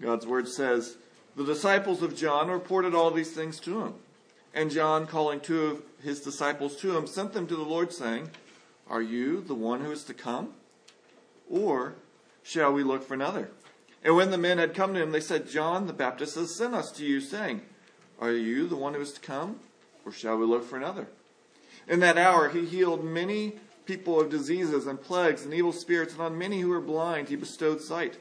God's word says, The disciples of John reported all these things to him. And John, calling two of his disciples to him, sent them to the Lord, saying, Are you the one who is to come? Or shall we look for another? And when the men had come to him, they said, John the Baptist has sent us to you, saying, Are you the one who is to come? Or shall we look for another? In that hour he healed many people of diseases and plagues and evil spirits, and on many who were blind he bestowed sight.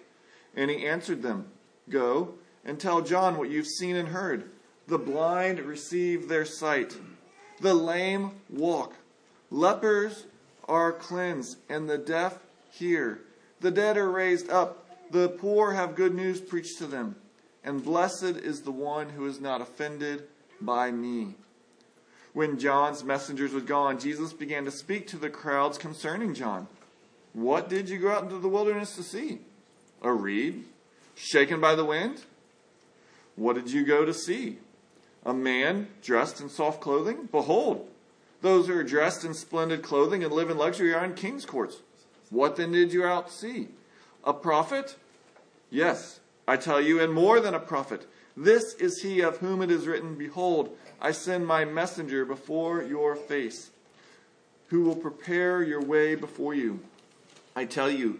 And he answered them, Go and tell John what you've seen and heard. The blind receive their sight, the lame walk, lepers are cleansed, and the deaf hear. The dead are raised up, the poor have good news preached to them, and blessed is the one who is not offended by me. When John's messengers were gone, Jesus began to speak to the crowds concerning John. What did you go out into the wilderness to see? A reed shaken by the wind? What did you go to see? A man dressed in soft clothing? Behold, those who are dressed in splendid clothing and live in luxury are in king's courts. What then did you out see? A prophet? Yes, I tell you, and more than a prophet. This is he of whom it is written, Behold, I send my messenger before your face, who will prepare your way before you. I tell you,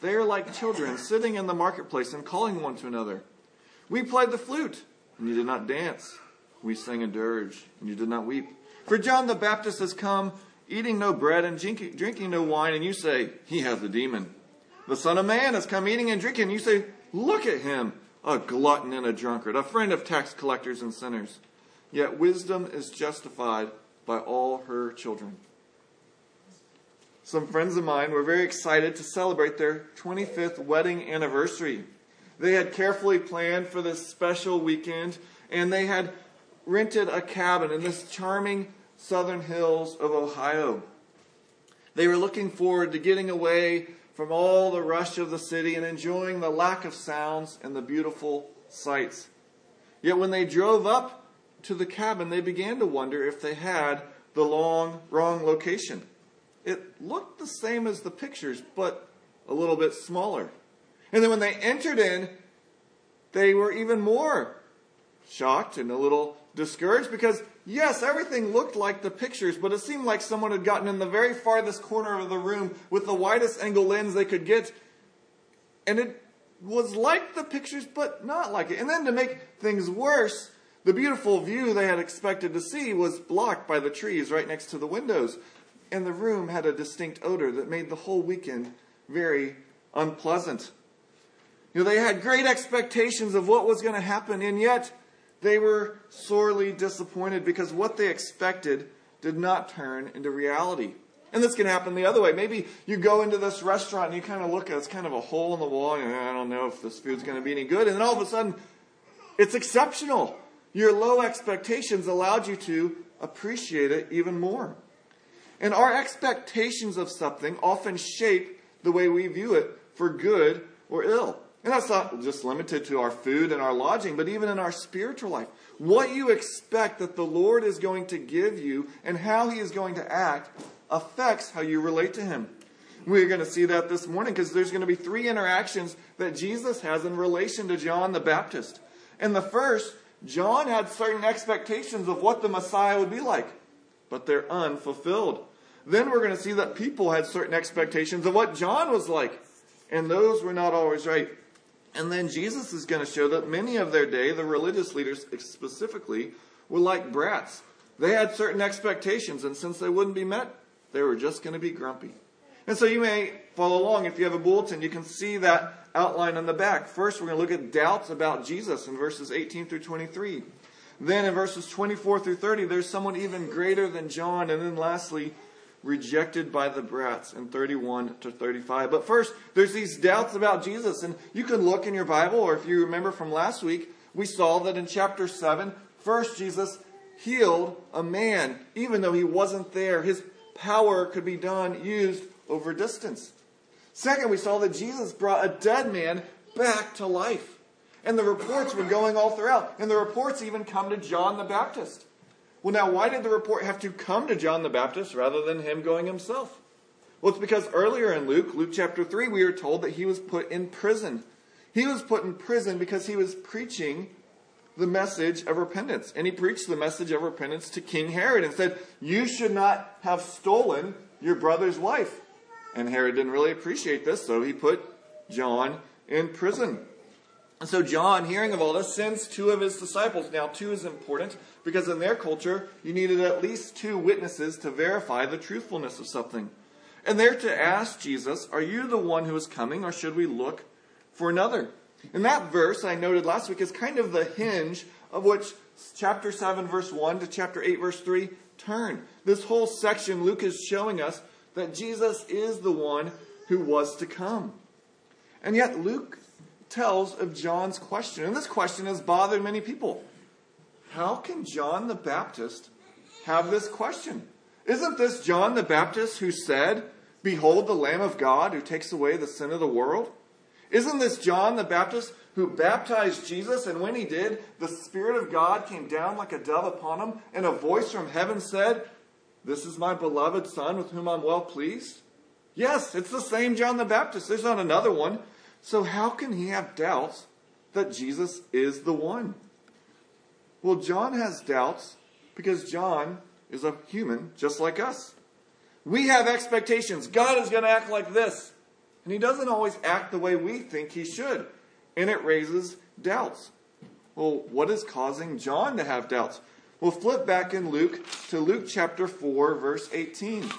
They are like children sitting in the marketplace and calling one to another. We played the flute, and you did not dance. We sang a dirge, and you did not weep. For John the Baptist has come, eating no bread and drinking no wine, and you say, He has a demon. The Son of Man has come eating and drinking, and you say, Look at him a glutton and a drunkard, a friend of tax collectors and sinners. Yet wisdom is justified by all her children. Some friends of mine were very excited to celebrate their 25th wedding anniversary. They had carefully planned for this special weekend, and they had rented a cabin in this charming southern hills of Ohio. They were looking forward to getting away from all the rush of the city and enjoying the lack of sounds and the beautiful sights. Yet when they drove up to the cabin, they began to wonder if they had the long, wrong location. It looked the same as the pictures, but a little bit smaller. And then when they entered in, they were even more shocked and a little discouraged because, yes, everything looked like the pictures, but it seemed like someone had gotten in the very farthest corner of the room with the widest angle lens they could get. And it was like the pictures, but not like it. And then to make things worse, the beautiful view they had expected to see was blocked by the trees right next to the windows. And the room had a distinct odor that made the whole weekend very unpleasant. You know, they had great expectations of what was going to happen, and yet they were sorely disappointed because what they expected did not turn into reality. And this can happen the other way. Maybe you go into this restaurant and you kind of look at it's kind of a hole in the wall, and I don't know if this food's going to be any good. And then all of a sudden, it's exceptional. Your low expectations allowed you to appreciate it even more. And our expectations of something often shape the way we view it for good or ill. And that's not just limited to our food and our lodging, but even in our spiritual life. What you expect that the Lord is going to give you and how He is going to act affects how you relate to Him. We're going to see that this morning because there's going to be three interactions that Jesus has in relation to John the Baptist. And the first, John had certain expectations of what the Messiah would be like, but they're unfulfilled. Then we're going to see that people had certain expectations of what John was like, and those were not always right. And then Jesus is going to show that many of their day, the religious leaders specifically, were like brats. They had certain expectations, and since they wouldn't be met, they were just going to be grumpy. And so you may follow along. If you have a bulletin, you can see that outline on the back. First, we're going to look at doubts about Jesus in verses 18 through 23. Then in verses 24 through 30, there's someone even greater than John. And then lastly, rejected by the brats in 31 to 35. But first, there's these doubts about Jesus. And you can look in your Bible, or if you remember from last week, We saw that in chapter 7, first Jesus healed a man, even though he wasn't there. His power could be done, used over distance. Second, we saw that Jesus brought a dead man back to life. And the reports were going all throughout. And the reports even come to John the Baptist. Well, now, why did the report have to come to John the Baptist rather than him going himself? Well, it's because earlier in Luke, Luke chapter 3, we are told that he was put in prison. He was put in prison because he was preaching the message of repentance. And he preached the message of repentance to King Herod and said, You should not have stolen your brother's wife. And Herod didn't really appreciate this, so he put John in prison. And so John, hearing of all this, sends two of his disciples. Now, two is important because in their culture, you needed at least two witnesses to verify the truthfulness of something. And they're to ask Jesus, Are you the one who is coming, or should we look for another? And that verse I noted last week is kind of the hinge of which chapter 7, verse 1 to chapter 8, verse 3 turn. This whole section, Luke is showing us that Jesus is the one who was to come. And yet, Luke tells of John's question. And this question has bothered many people. How can John the Baptist have this question? Isn't this John the Baptist who said, Behold the Lamb of God who takes away the sin of the world? Isn't this John the Baptist who baptized Jesus, and when he did, the Spirit of God came down like a dove upon him, and a voice from heaven said, This is my beloved Son with whom I'm well pleased? Yes, it's the same John the Baptist. There's not another one. So, how can he have doubts that Jesus is the one? Well, John has doubts because John is a human just like us. We have expectations. God is going to act like this. And he doesn't always act the way we think he should. And it raises doubts. Well, what is causing John to have doubts? We'll flip back in Luke to Luke chapter 4, verse 18.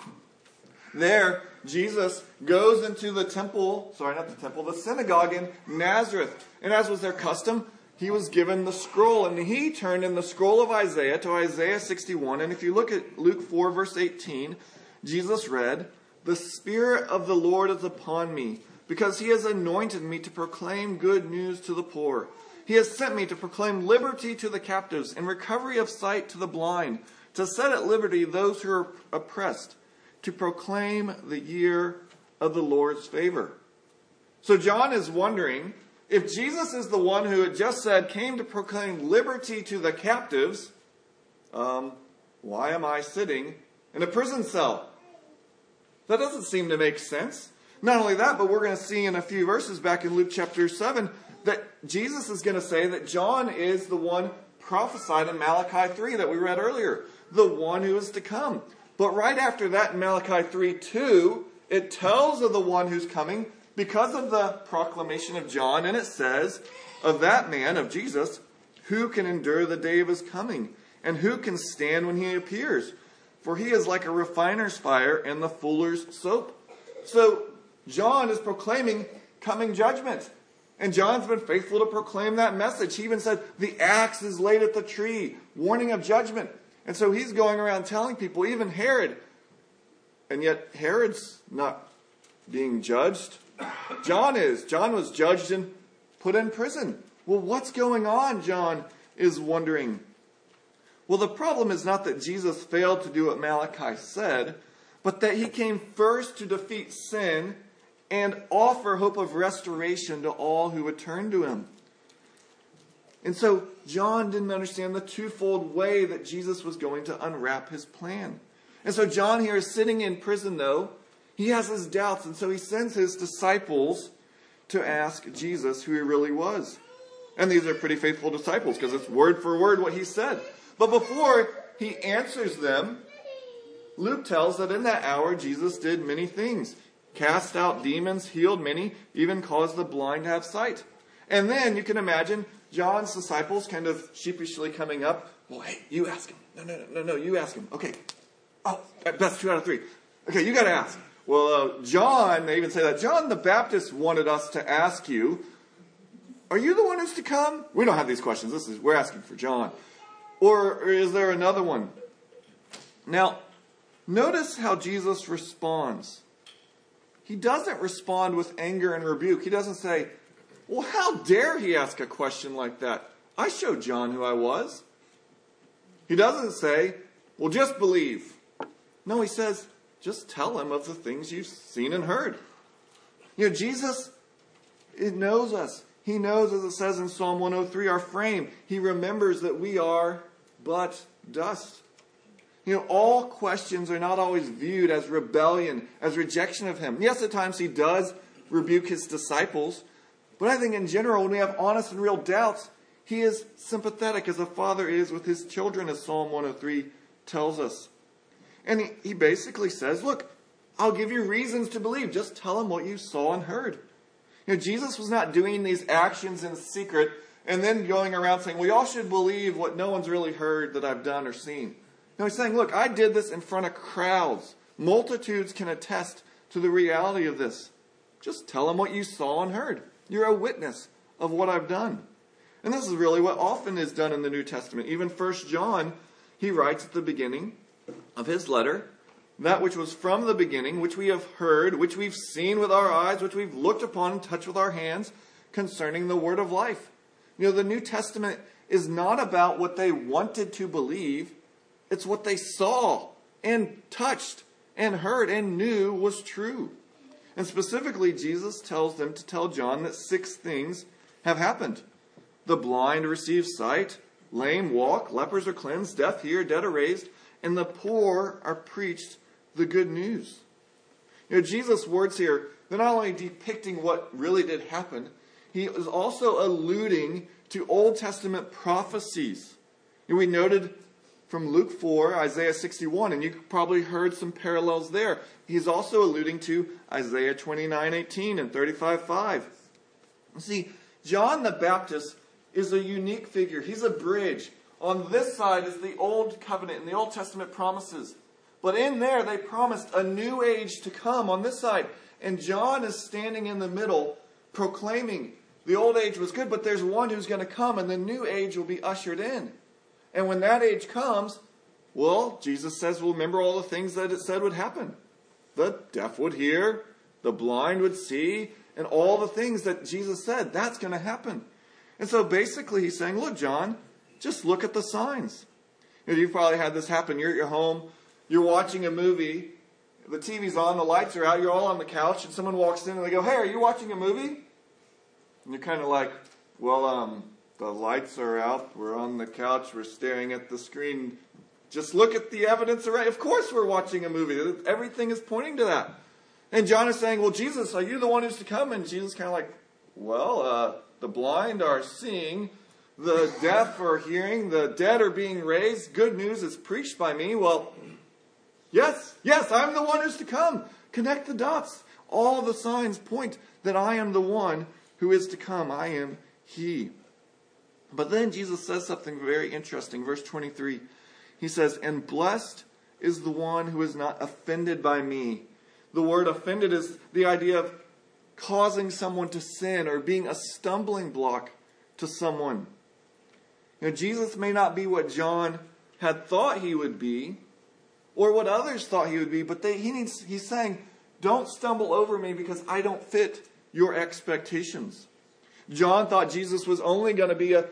There, Jesus goes into the temple, sorry, not the temple, the synagogue in Nazareth. And as was their custom, he was given the scroll. And he turned in the scroll of Isaiah to Isaiah 61. And if you look at Luke 4, verse 18, Jesus read, The Spirit of the Lord is upon me, because he has anointed me to proclaim good news to the poor. He has sent me to proclaim liberty to the captives and recovery of sight to the blind, to set at liberty those who are oppressed to proclaim the year of the Lord's favor. So John is wondering if Jesus is the one who had just said came to proclaim liberty to the captives, um, why am I sitting in a prison cell? That doesn't seem to make sense. Not only that, but we're going to see in a few verses back in Luke chapter 7 that Jesus is going to say that John is the one prophesied in Malachi 3 that we read earlier, the one who is to come. But right after that in Malachi 3 2, it tells of the one who's coming because of the proclamation of John, and it says, Of that man, of Jesus, who can endure the day of his coming? And who can stand when he appears? For he is like a refiner's fire and the fuller's soap. So John is proclaiming coming judgment. And John's been faithful to proclaim that message. He even said, The axe is laid at the tree, warning of judgment. And so he's going around telling people, even Herod. And yet Herod's not being judged. John is. John was judged and put in prison. Well, what's going on? John is wondering. Well, the problem is not that Jesus failed to do what Malachi said, but that he came first to defeat sin and offer hope of restoration to all who would turn to him. And so John didn't understand the twofold way that Jesus was going to unwrap his plan. And so John here is sitting in prison, though. He has his doubts, and so he sends his disciples to ask Jesus who he really was. And these are pretty faithful disciples because it's word for word what he said. But before he answers them, Luke tells that in that hour Jesus did many things cast out demons, healed many, even caused the blind to have sight. And then you can imagine John's disciples kind of sheepishly coming up. Well, hey, you ask him. No, no, no, no, you ask him. Okay. Oh, that's two out of three. Okay, you got to ask. Well, uh, John, they even say that. John the Baptist wanted us to ask you, are you the one who's to come? We don't have these questions. This is we're asking for John. Or, or is there another one? Now, notice how Jesus responds. He doesn't respond with anger and rebuke. He doesn't say, well, how dare he ask a question like that? I showed John who I was. He doesn't say, well, just believe. No, he says, just tell him of the things you've seen and heard. You know, Jesus it knows us. He knows, as it says in Psalm 103, our frame. He remembers that we are but dust. You know, all questions are not always viewed as rebellion, as rejection of Him. Yes, at times He does rebuke His disciples, but I think in general, when we have honest and real doubts, He is sympathetic as a father is with His children, as Psalm 103 tells us. And He, basically says, Look, I'll give you reasons to believe. Just tell Him what you saw and heard. You know, Jesus was not doing these actions in secret and then going around saying, well, y'all should believe what no one's really heard that I've done or seen. No, he's saying, look, I did this in front of crowds. Multitudes can attest to the reality of this. Just tell them what you saw and heard. You're a witness of what I've done. And this is really what often is done in the New Testament. Even First John, he writes at the beginning of his letter, that which was from the beginning, which we have heard, which we've seen with our eyes, which we've looked upon and touched with our hands, concerning the word of life. You know, the New Testament is not about what they wanted to believe, it's what they saw and touched and heard and knew was true. And specifically, Jesus tells them to tell John that six things have happened the blind receive sight, lame walk, lepers are cleansed, deaf hear, dead are raised, and the poor are preached the good news. You know, Jesus' words here, they're not only depicting what really did happen, he is also alluding to Old Testament prophecies. And we noted from Luke 4, Isaiah 61, and you probably heard some parallels there. He's also alluding to Isaiah 29, 18 and 35, 5. See, John the Baptist is a unique figure. He's a bridge. On this side is the Old Covenant and the Old Testament promises. But in there, they promised a new age to come on this side. And John is standing in the middle, proclaiming the old age was good, but there's one who's going to come, and the new age will be ushered in. And when that age comes, well, Jesus says, well, remember all the things that it said would happen. The deaf would hear, the blind would see, and all the things that Jesus said, that's going to happen. And so basically, he's saying, look, John, just look at the signs. You know, you've probably had this happen. You're at your home, you're watching a movie, the TV's on, the lights are out, you're all on the couch, and someone walks in and they go, Hey, are you watching a movie? And you're kind of like, Well, um, the lights are out, we're on the couch, we're staring at the screen. Just look at the evidence around. Of course, we're watching a movie. Everything is pointing to that. And John is saying, Well, Jesus, are you the one who's to come? And Jesus kind of like, Well, uh, the blind are seeing, the deaf are hearing, the dead are being raised. Good news is preached by me. Well, Yes, yes, I'm the one who's to come. Connect the dots. All the signs point that I am the one who is to come. I am He. But then Jesus says something very interesting. Verse 23. He says, And blessed is the one who is not offended by me. The word offended is the idea of causing someone to sin or being a stumbling block to someone. Now, Jesus may not be what John had thought he would be, or what others thought he would be, but they, he needs, he's saying, don't stumble over me because I don't fit your expectations. John thought Jesus was only going to be a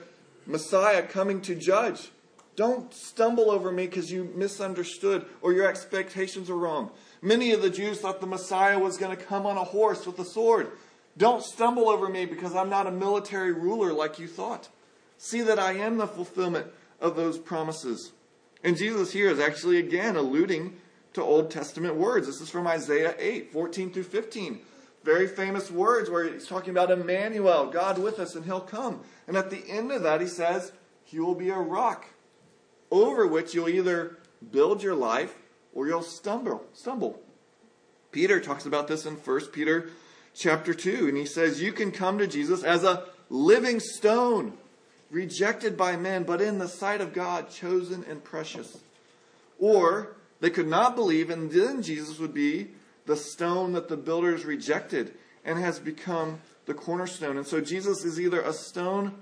Messiah coming to judge. Don't stumble over me because you misunderstood or your expectations are wrong. Many of the Jews thought the Messiah was going to come on a horse with a sword. Don't stumble over me because I'm not a military ruler like you thought. See that I am the fulfillment of those promises. And Jesus here is actually again alluding to Old Testament words. This is from Isaiah 8, 14 through 15. Very famous words where he's talking about Emmanuel, God with us, and he'll come. And at the end of that, he says, He will be a rock over which you'll either build your life or you'll stumble. Stumble. Peter talks about this in 1 Peter chapter 2, and he says, You can come to Jesus as a living stone rejected by men, but in the sight of God, chosen and precious. Or they could not believe, and then Jesus would be the stone that the builders rejected and has become the cornerstone. And so Jesus is either a stone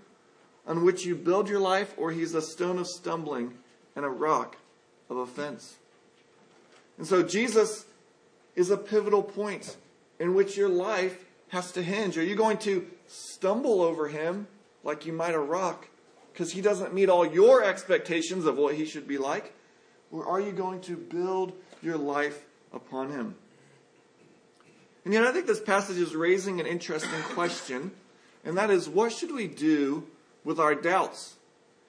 on which you build your life, or he's a stone of stumbling and a rock of offense. And so Jesus is a pivotal point in which your life has to hinge. Are you going to stumble over him like you might a rock? because he doesn't meet all your expectations of what he should be like? Or are you going to build your life upon him? And yet, I think this passage is raising an interesting question, and that is what should we do with our doubts?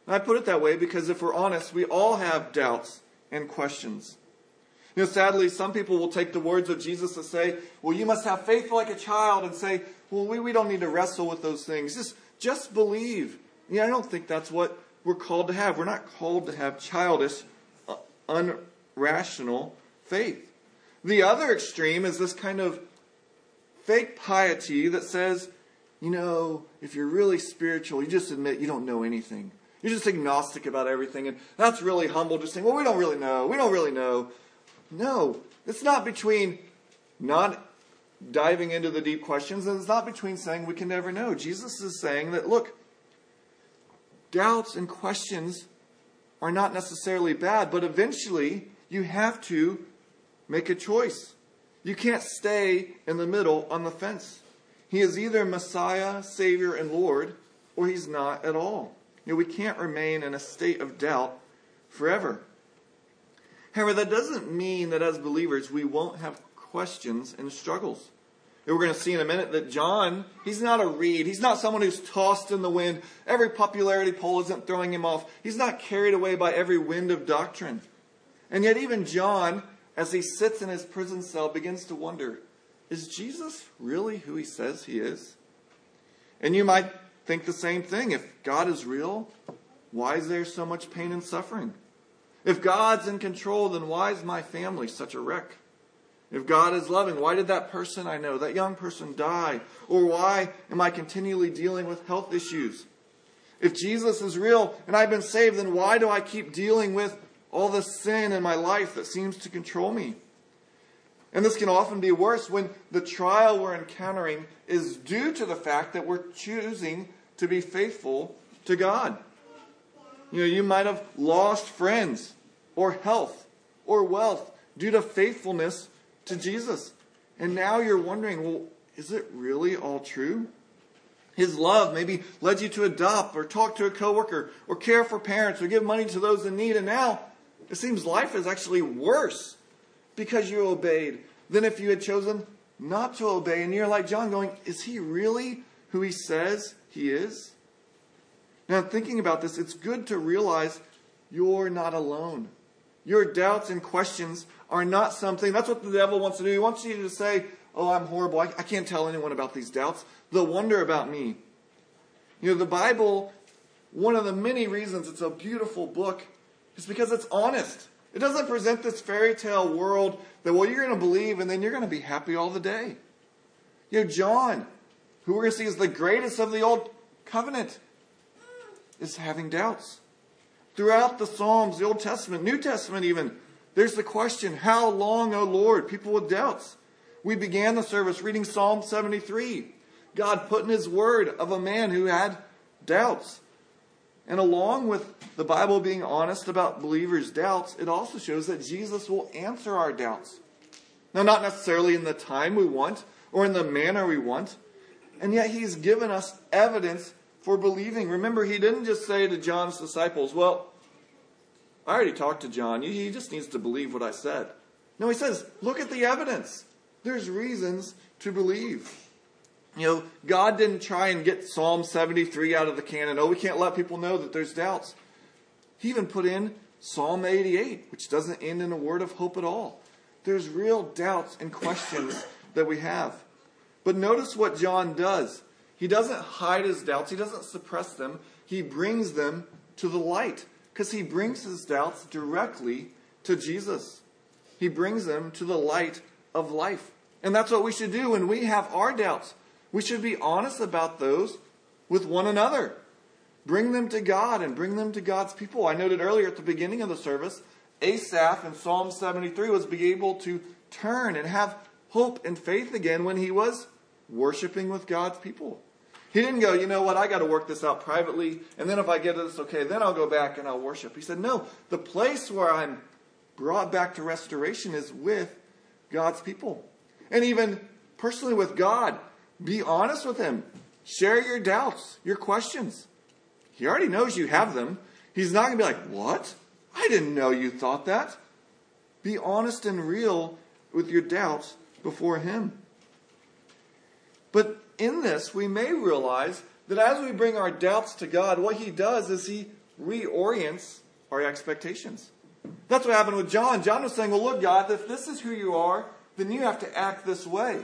And I put it that way because if we're honest, we all have doubts and questions. You know, sadly, some people will take the words of Jesus to say, well, you must have faith like a child, and say, well, we, we don't need to wrestle with those things. Just, just believe. Yeah, I don't think that's what we're called to have. We're not called to have childish, uh, unrational faith. The other extreme is this kind of fake piety that says, you know, if you're really spiritual, you just admit you don't know anything. You're just agnostic about everything. And that's really humble, just saying, well, we don't really know. We don't really know. No, it's not between not diving into the deep questions, and it's not between saying we can never know. Jesus is saying that, look, doubts and questions are not necessarily bad, but eventually you have to make a choice. You can't stay in the middle on the fence. He is either Messiah, Savior, and Lord, or he's not at all. You know, we can't remain in a state of doubt forever. However, that doesn't mean that as believers we won't have questions and struggles. We're going to see in a minute that John, he's not a reed. He's not someone who's tossed in the wind. Every popularity poll isn't throwing him off. He's not carried away by every wind of doctrine. And yet, even John, as he sits in his prison cell, begins to wonder is Jesus really who he says he is? And you might think the same thing. If God is real, why is there so much pain and suffering? If God's in control, then why is my family such a wreck? If God is loving, why did that person I know, that young person, die? Or why am I continually dealing with health issues? If Jesus is real and I've been saved, then why do I keep dealing with all the sin in my life that seems to control me? And this can often be worse when the trial we're encountering is due to the fact that we're choosing to be faithful to God. You know, you might have lost friends or health or wealth due to faithfulness to Jesus. And now you're wondering, well, is it really all true? His love maybe led you to adopt or talk to a coworker or care for parents or give money to those in need. And now it seems life is actually worse because you obeyed than if you had chosen not to obey. And you're like John going, is he really who he says he is? Now, thinking about this, it's good to realize you're not alone. Your doubts and questions are not something, that's what the devil wants to do. He wants you to say, Oh, I'm horrible. I, I can't tell anyone about these doubts. They'll wonder about me. You know, the Bible, one of the many reasons it's a beautiful book is because it's honest. It doesn't present this fairy tale world that, well, you're going to believe and then you're going to be happy all the day. You know, John, who we're going to see is the greatest of the old covenant, is having doubts. Throughout the Psalms, the Old Testament, New Testament even, there's the question, How long, O Lord? People with doubts. We began the service reading Psalm 73. God put in His word of a man who had doubts. And along with the Bible being honest about believers' doubts, it also shows that Jesus will answer our doubts. Now, not necessarily in the time we want or in the manner we want, and yet He's given us evidence for believing. Remember, He didn't just say to John's disciples, Well, I already talked to John. He just needs to believe what I said. No, He says, Look at the evidence. There's reasons to believe. You know, God didn't try and get Psalm 73 out of the canon. Oh, we can't let people know that there's doubts. He even put in Psalm 88, which doesn't end in a word of hope at all. There's real doubts and questions that we have. But notice what John does. He doesn't hide his doubts, he doesn't suppress them. He brings them to the light because he brings his doubts directly to Jesus. He brings them to the light of life. And that's what we should do when we have our doubts. We should be honest about those with one another. Bring them to God and bring them to God's people. I noted earlier at the beginning of the service, Asaph in Psalm 73 was be able to turn and have hope and faith again when he was worshiping with God's people. He didn't go, you know what, I got to work this out privately, and then if I get this okay, then I'll go back and I'll worship. He said, no, the place where I'm brought back to restoration is with God's people. And even personally with God. Be honest with Him. Share your doubts, your questions. He already knows you have them. He's not going to be like, What? I didn't know you thought that. Be honest and real with your doubts before Him. But in this, we may realize that as we bring our doubts to God, what He does is He reorients our expectations. That's what happened with John. John was saying, Well, look, God, if this is who you are, then you have to act this way.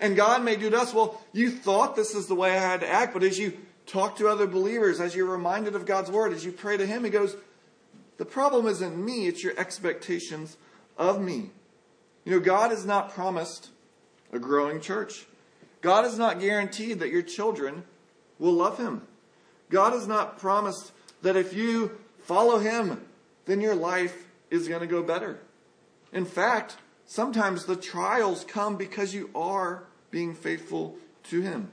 And God may do to us, Well, you thought this is the way I had to act, but as you talk to other believers, as you're reminded of God's word, as you pray to Him, He goes, The problem isn't me, it's your expectations of me. You know, God has not promised a growing church. God has not guaranteed that your children will love Him. God has not promised that if you follow Him, then your life is going to go better. In fact, sometimes the trials come because you are being faithful to Him.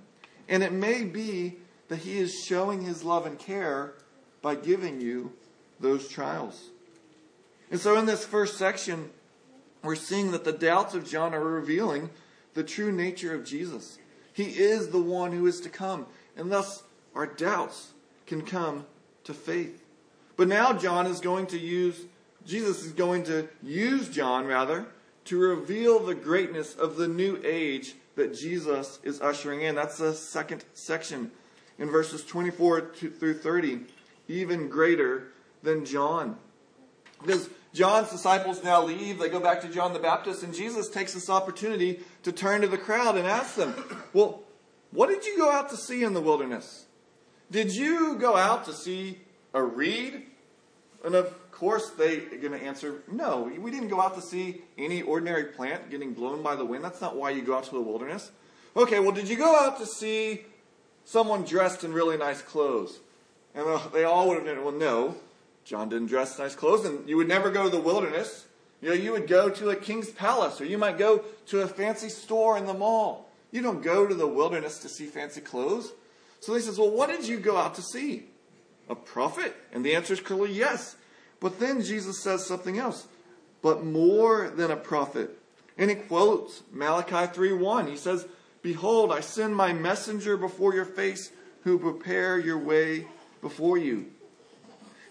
And it may be that He is showing His love and care by giving you those trials. And so in this first section, we're seeing that the doubts of John are revealing the true nature of Jesus. He is the one who is to come, and thus our doubts can come to faith. But now John is going to use, Jesus is going to use John, rather, to reveal the greatness of the new age that Jesus is ushering in. That's the second section in verses 24 to, through 30, even greater than John. Because John's disciples now leave, they go back to John the Baptist, and Jesus takes this opportunity to turn to the crowd and ask them, Well, what did you go out to see in the wilderness? Did you go out to see a reed? And of course, they are going to answer, No, we didn't go out to see any ordinary plant getting blown by the wind. That's not why you go out to the wilderness. Okay, well, did you go out to see someone dressed in really nice clothes? And uh, they all would have been, Well, no. John didn't dress nice clothes, and you would never go to the wilderness. You know, you would go to a king's palace, or you might go to a fancy store in the mall. You don't go to the wilderness to see fancy clothes. So he says, Well, what did you go out to see? A prophet? And the answer is clearly yes. But then Jesus says something else. But more than a prophet. And he quotes Malachi 3:1. He says, Behold, I send my messenger before your face who prepare your way before you.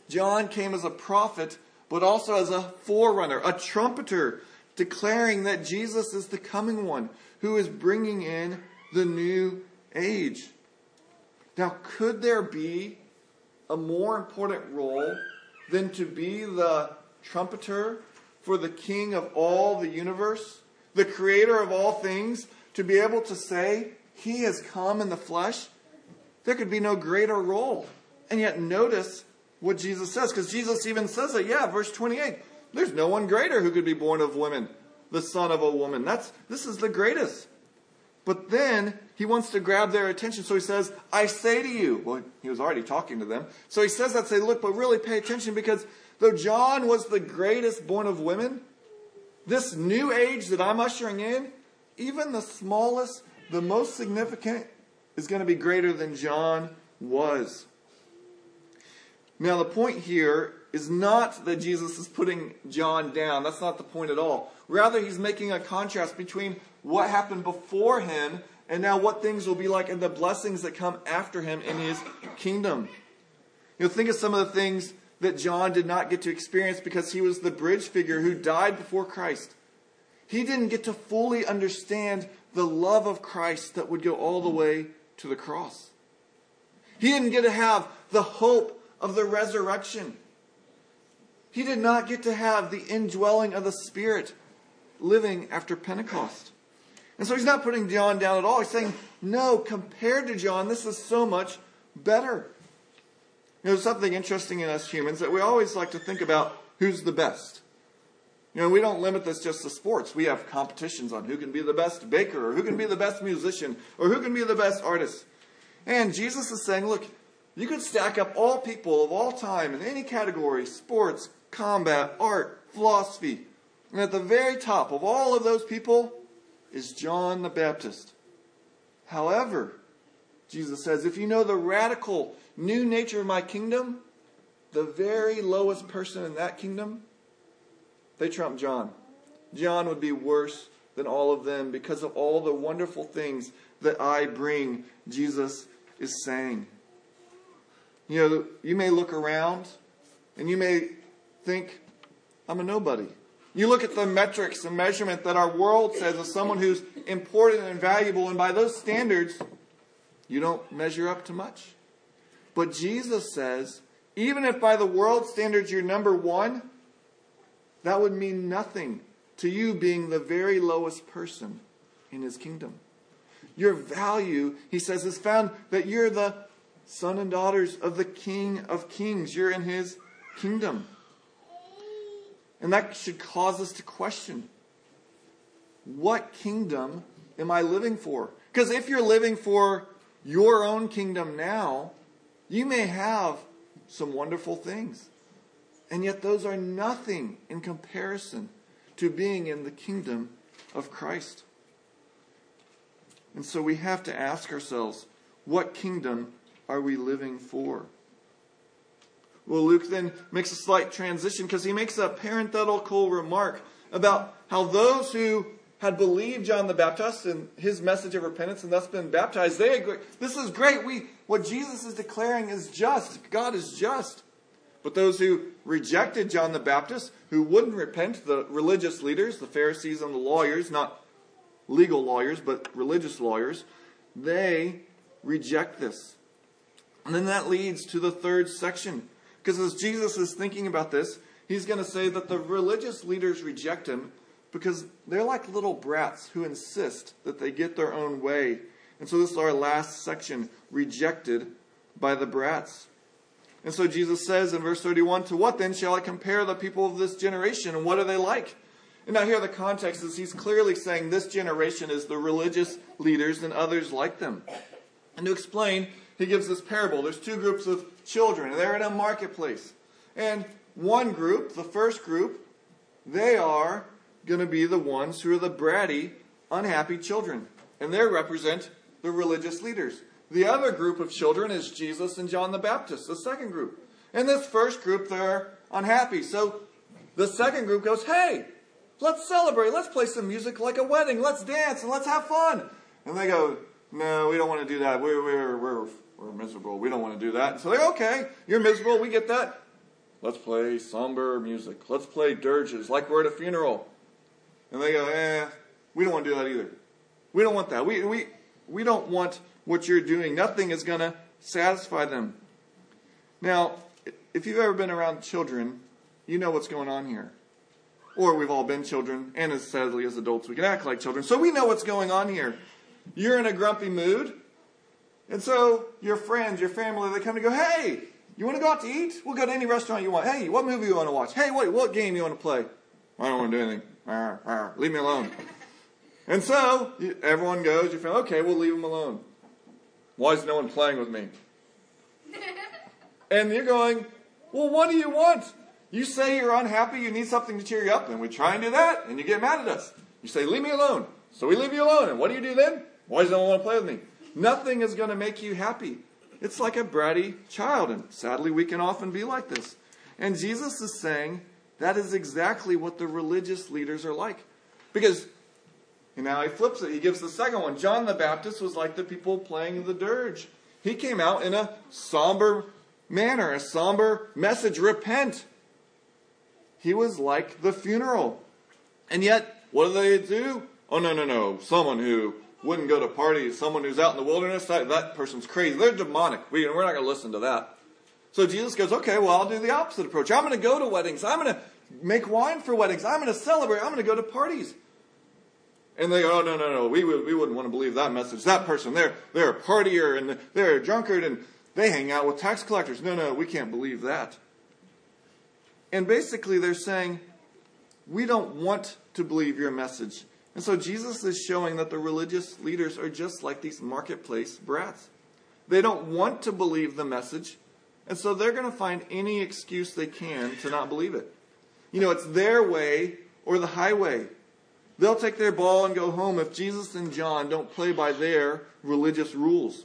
John came as a prophet, but also as a forerunner, a trumpeter, declaring that Jesus is the coming one who is bringing in the new age. Now, could there be a more important role than to be the trumpeter for the king of all the universe, the creator of all things, to be able to say, He has come in the flesh? There could be no greater role. And yet, notice what Jesus says, because Jesus even says it. Yeah, verse 28. There's no one greater who could be born of women, the son of a woman. That's this is the greatest. But then he wants to grab their attention, so he says, I say to you. Well, he was already talking to them. So he says that, say, look, but really pay attention because though John was the greatest born of women, this new age that I'm ushering in, even the smallest, the most significant, is going to be greater than John was. Now, the point here is not that Jesus is putting John down. That's not the point at all. Rather, he's making a contrast between what happened before him and now what things will be like and the blessings that come after him in his kingdom. You know, think of some of the things that John did not get to experience because he was the bridge figure who died before Christ. He didn't get to fully understand the love of Christ that would go all the way to the cross. He didn't get to have the hope of the resurrection. He did not get to have the indwelling of the Spirit living after Pentecost. And so he's not putting John down at all. He's saying, no, compared to John, this is so much better. You know, there's something interesting in us humans that we always like to think about who's the best. You know, we don't limit this just to sports. We have competitions on who can be the best baker, or who can be the best musician, or who can be the best artist. And Jesus is saying, look, you could stack up all people of all time in any category sports, combat, art, philosophy. And at the very top of all of those people is John the Baptist. However, Jesus says, if you know the radical new nature of my kingdom, the very lowest person in that kingdom, they trump John. John would be worse than all of them because of all the wonderful things that I bring, Jesus is saying. You know, you may look around and you may think, I'm a nobody. You look at the metrics and measurement that our world says of someone who's important and valuable, and by those standards, you don't measure up to much. But Jesus says, even if by the world standards you're number one, that would mean nothing to you being the very lowest person in his kingdom. Your value, he says, is found that you're the son and daughters of the King of Kings. You're in his kingdom. And that should cause us to question what kingdom am I living for? Because if you're living for your own kingdom now, you may have some wonderful things. And yet, those are nothing in comparison to being in the kingdom of Christ. And so we have to ask ourselves what kingdom are we living for? Well, Luke then makes a slight transition because he makes a parenthetical remark about how those who had believed John the Baptist and his message of repentance and thus been baptized, they agree. This is great. We, what Jesus is declaring is just. God is just. But those who rejected John the Baptist, who wouldn't repent, the religious leaders, the Pharisees and the lawyers, not legal lawyers, but religious lawyers, they reject this. And then that leads to the third section because as Jesus is thinking about this, he's going to say that the religious leaders reject him because they're like little brats who insist that they get their own way. And so this is our last section rejected by the brats. And so Jesus says in verse 31 To what then shall I compare the people of this generation, and what are they like? And now, here the context is he's clearly saying this generation is the religious leaders and others like them. And to explain, he gives this parable. There's two groups of children, they're in a marketplace. And one group, the first group, they are going to be the ones who are the bratty, unhappy children. And they represent the religious leaders. The other group of children is Jesus and John the Baptist, the second group. And this first group, they're unhappy. So the second group goes, hey, let's celebrate. Let's play some music like a wedding. Let's dance and let's have fun. And they go, no, we don't want to do that. We're, we're, we're we're miserable. We don't want to do that. so they're okay. You're miserable. We get that. Let's play somber music. Let's play dirges like we're at a funeral. And they go, eh, we don't want to do that either. We don't want that. We, we, we don't want what you're doing. Nothing is going to satisfy them. Now, if you've ever been around children, you know what's going on here. Or we've all been children, and as sadly as adults, we can act like children. So we know what's going on here. You're in a grumpy mood. And so your friends, your family, they come and go, hey, you want to go out to eat? We'll go to any restaurant you want. Hey, what movie you want to watch? Hey, what, what game you want to play? I don't want to do anything. Arr, arr, leave me alone. And so everyone goes, you feel, okay, we'll leave them alone. Why is no one playing with me? and you're going, well, what do you want? You say you're unhappy, you need something to cheer you up, and we try and do that, and you get mad at us. You say, leave me alone. So we leave you alone. And what do you do then? Why does no one want to play with me? Nothing is going to make you happy. It's like a bratty child, and sadly, we can often be like this. And Jesus is saying that is exactly what the religious leaders are like. Because and now he flips it. He gives the second one. John the Baptist was like the people playing the dirge. He came out in a somber manner, a somber message repent. He was like the funeral. And yet, what do they do? Oh, no, no, no. Someone who wouldn't go to parties, someone who's out in the wilderness, that, that person's crazy. They're demonic. We, we're not going to listen to that. So Jesus goes, okay, well, I'll do the opposite approach. I'm going to go to weddings. I'm going to make wine for weddings. I'm going to celebrate. I'm going to go to parties. And they go, oh, no, no, no. We, we wouldn't want to believe that message. That person, they're, they're a partier and they're a drunkard and they hang out with tax collectors. No, no, we can't believe that. And basically, they're saying, we don't want to believe your message. And so Jesus is showing that the religious leaders are just like these marketplace brats. They don't want to believe the message, and so they're going to find any excuse they can to not believe it. You know, it's their way or the highway. They'll take their ball and go home if Jesus and John don't play by their religious rules.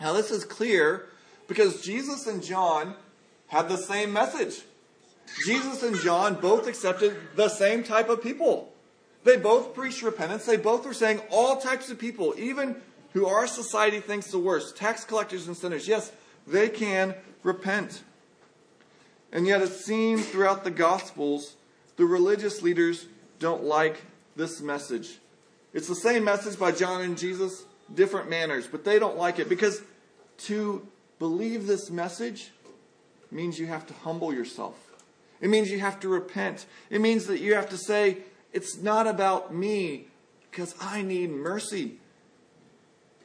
Now, this is clear because Jesus and John had the same message. Jesus and John both accepted the same type of people. They both preached repentance. They both were saying all types of people, even who our society thinks the worst, tax collectors and sinners, yes, they can repent. And yet, it seems throughout the Gospels, the religious leaders don't like this message. It's the same message by John and Jesus, different manners, but they don't like it because to believe this message means you have to humble yourself. It means you have to repent. It means that you have to say, it's not about me because I need mercy.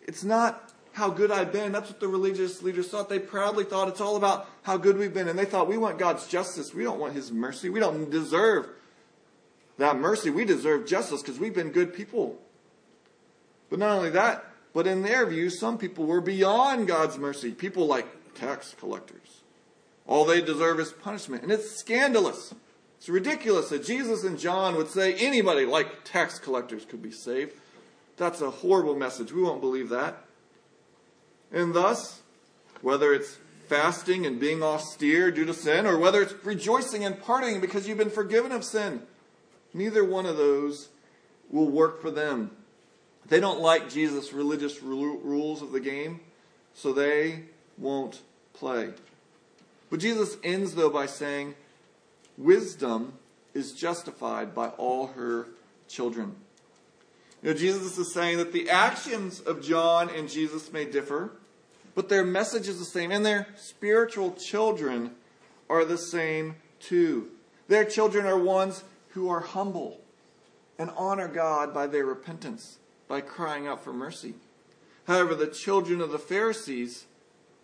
It's not how good I've been. That's what the religious leaders thought. They proudly thought it's all about how good we've been. And they thought we want God's justice. We don't want His mercy. We don't deserve that mercy. We deserve justice because we've been good people. But not only that, but in their view, some people were beyond God's mercy. People like tax collectors. All they deserve is punishment. And it's scandalous. It's ridiculous that Jesus and John would say anybody like tax collectors could be saved. That's a horrible message. We won't believe that. And thus, whether it's fasting and being austere due to sin, or whether it's rejoicing and partying because you've been forgiven of sin, neither one of those will work for them. They don't like Jesus' religious rules of the game, so they won't play. But Jesus ends, though, by saying, Wisdom is justified by all her children. You know, Jesus is saying that the actions of John and Jesus may differ, but their message is the same, and their spiritual children are the same too. Their children are ones who are humble and honor God by their repentance, by crying out for mercy. However, the children of the Pharisees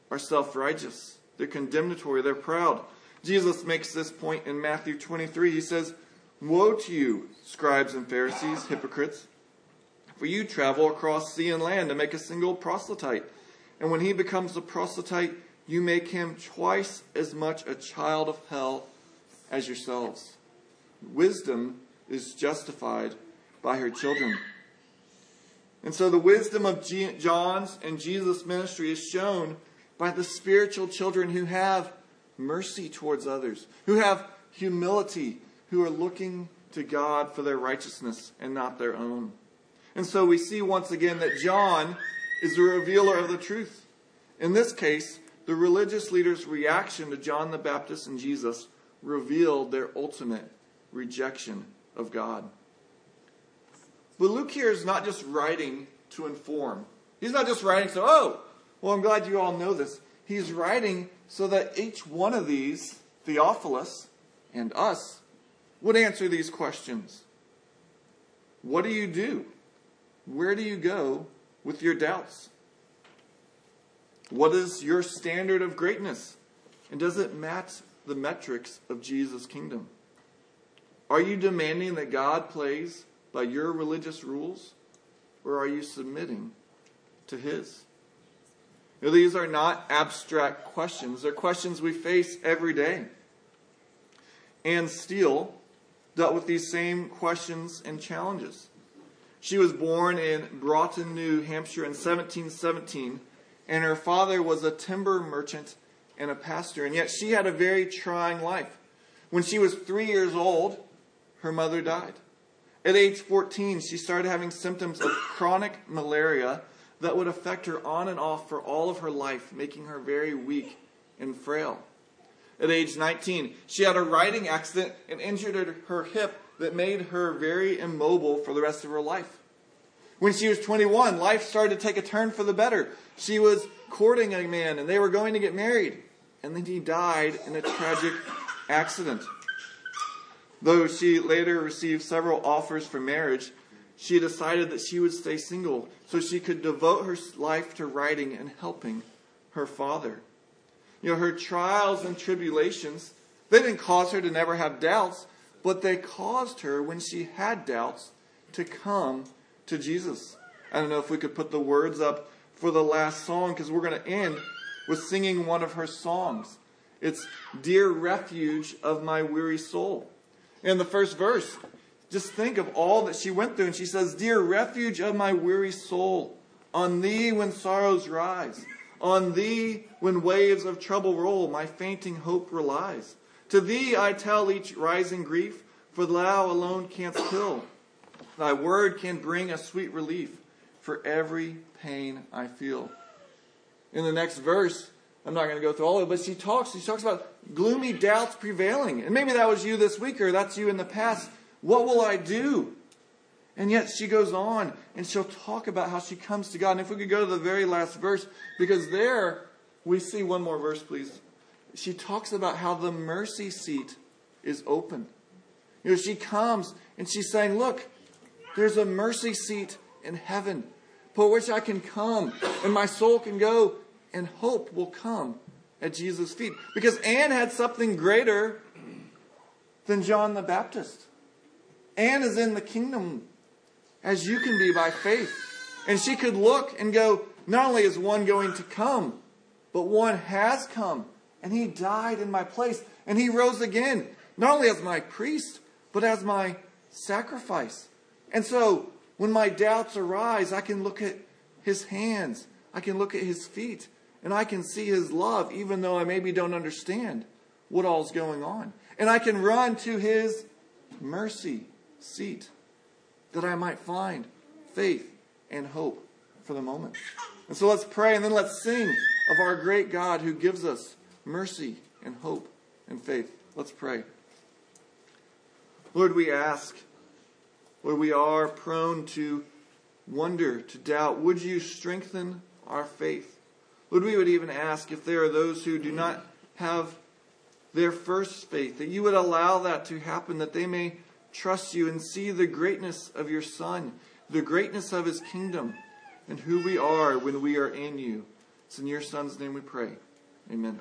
are self righteous, they're condemnatory, they're proud. Jesus makes this point in Matthew 23. He says, Woe to you, scribes and Pharisees, hypocrites! For you travel across sea and land to make a single proselyte. And when he becomes a proselyte, you make him twice as much a child of hell as yourselves. Wisdom is justified by her children. And so the wisdom of John's and Jesus' ministry is shown by the spiritual children who have mercy towards others, who have humility, who are looking to God for their righteousness and not their own. And so we see once again that John is the revealer of the truth. In this case, the religious leaders' reaction to John the Baptist and Jesus revealed their ultimate rejection of God. But Luke here is not just writing to inform. He's not just writing so, oh, well, I'm glad you all know this. He's writing so that each one of these, Theophilus and us, would answer these questions. What do you do? Where do you go with your doubts? What is your standard of greatness? And does it match the metrics of Jesus' kingdom? Are you demanding that God plays by your religious rules? Or are you submitting to His? Now, these are not abstract questions, they're questions we face every day. Anne Steele dealt with these same questions and challenges. She was born in Broughton, New Hampshire in 1717, and her father was a timber merchant and a pastor, and yet she had a very trying life. When she was three years old, her mother died. At age 14, she started having symptoms of chronic malaria that would affect her on and off for all of her life, making her very weak and frail. At age 19, she had a riding accident and injured her hip that made her very immobile for the rest of her life. When she was 21, life started to take a turn for the better. She was courting a man and they were going to get married. And then he died in a tragic accident. Though she later received several offers for marriage, she decided that she would stay single so she could devote her life to writing and helping her father. You know, her trials and tribulations, they didn't cause her to never have doubts, but they caused her, when she had doubts, to come to Jesus. I don't know if we could put the words up for the last song because we're going to end with singing one of her songs. It's Dear Refuge of My Weary Soul. In the first verse, just think of all that she went through. And she says, Dear refuge of my weary soul, on thee when sorrows rise, on thee when waves of trouble roll, my fainting hope relies. To thee I tell each rising grief, for thou alone canst kill. Thy word can bring a sweet relief for every pain I feel. In the next verse, I'm not going to go through all of it, but she talks. She talks about gloomy doubts prevailing, and maybe that was you this week, or that's you in the past. What will I do? And yet she goes on and she'll talk about how she comes to God. And if we could go to the very last verse, because there we see one more verse, please. She talks about how the mercy seat is open. You know, she comes and she's saying, Look, there's a mercy seat in heaven for which I can come and my soul can go and hope will come at Jesus' feet. Because Anne had something greater than John the Baptist. Anne is in the kingdom as you can be by faith. And she could look and go, not only is one going to come, but one has come. And he died in my place. And he rose again, not only as my priest, but as my sacrifice. And so, when my doubts arise, I can look at his hands, I can look at his feet, and I can see his love, even though I maybe don't understand what all's going on. And I can run to his mercy seat that I might find faith and hope for the moment. And so let's pray and then let's sing of our great God who gives us mercy and hope and faith. Let's pray. Lord, we ask, Lord, we are prone to wonder, to doubt. Would you strengthen our faith? Lord, we would even ask if there are those who do not have their first faith, that you would allow that to happen, that they may trust you and see the greatness of your Son, the greatness of his kingdom, and who we are when we are in you. It's in your Son's name we pray. Amen.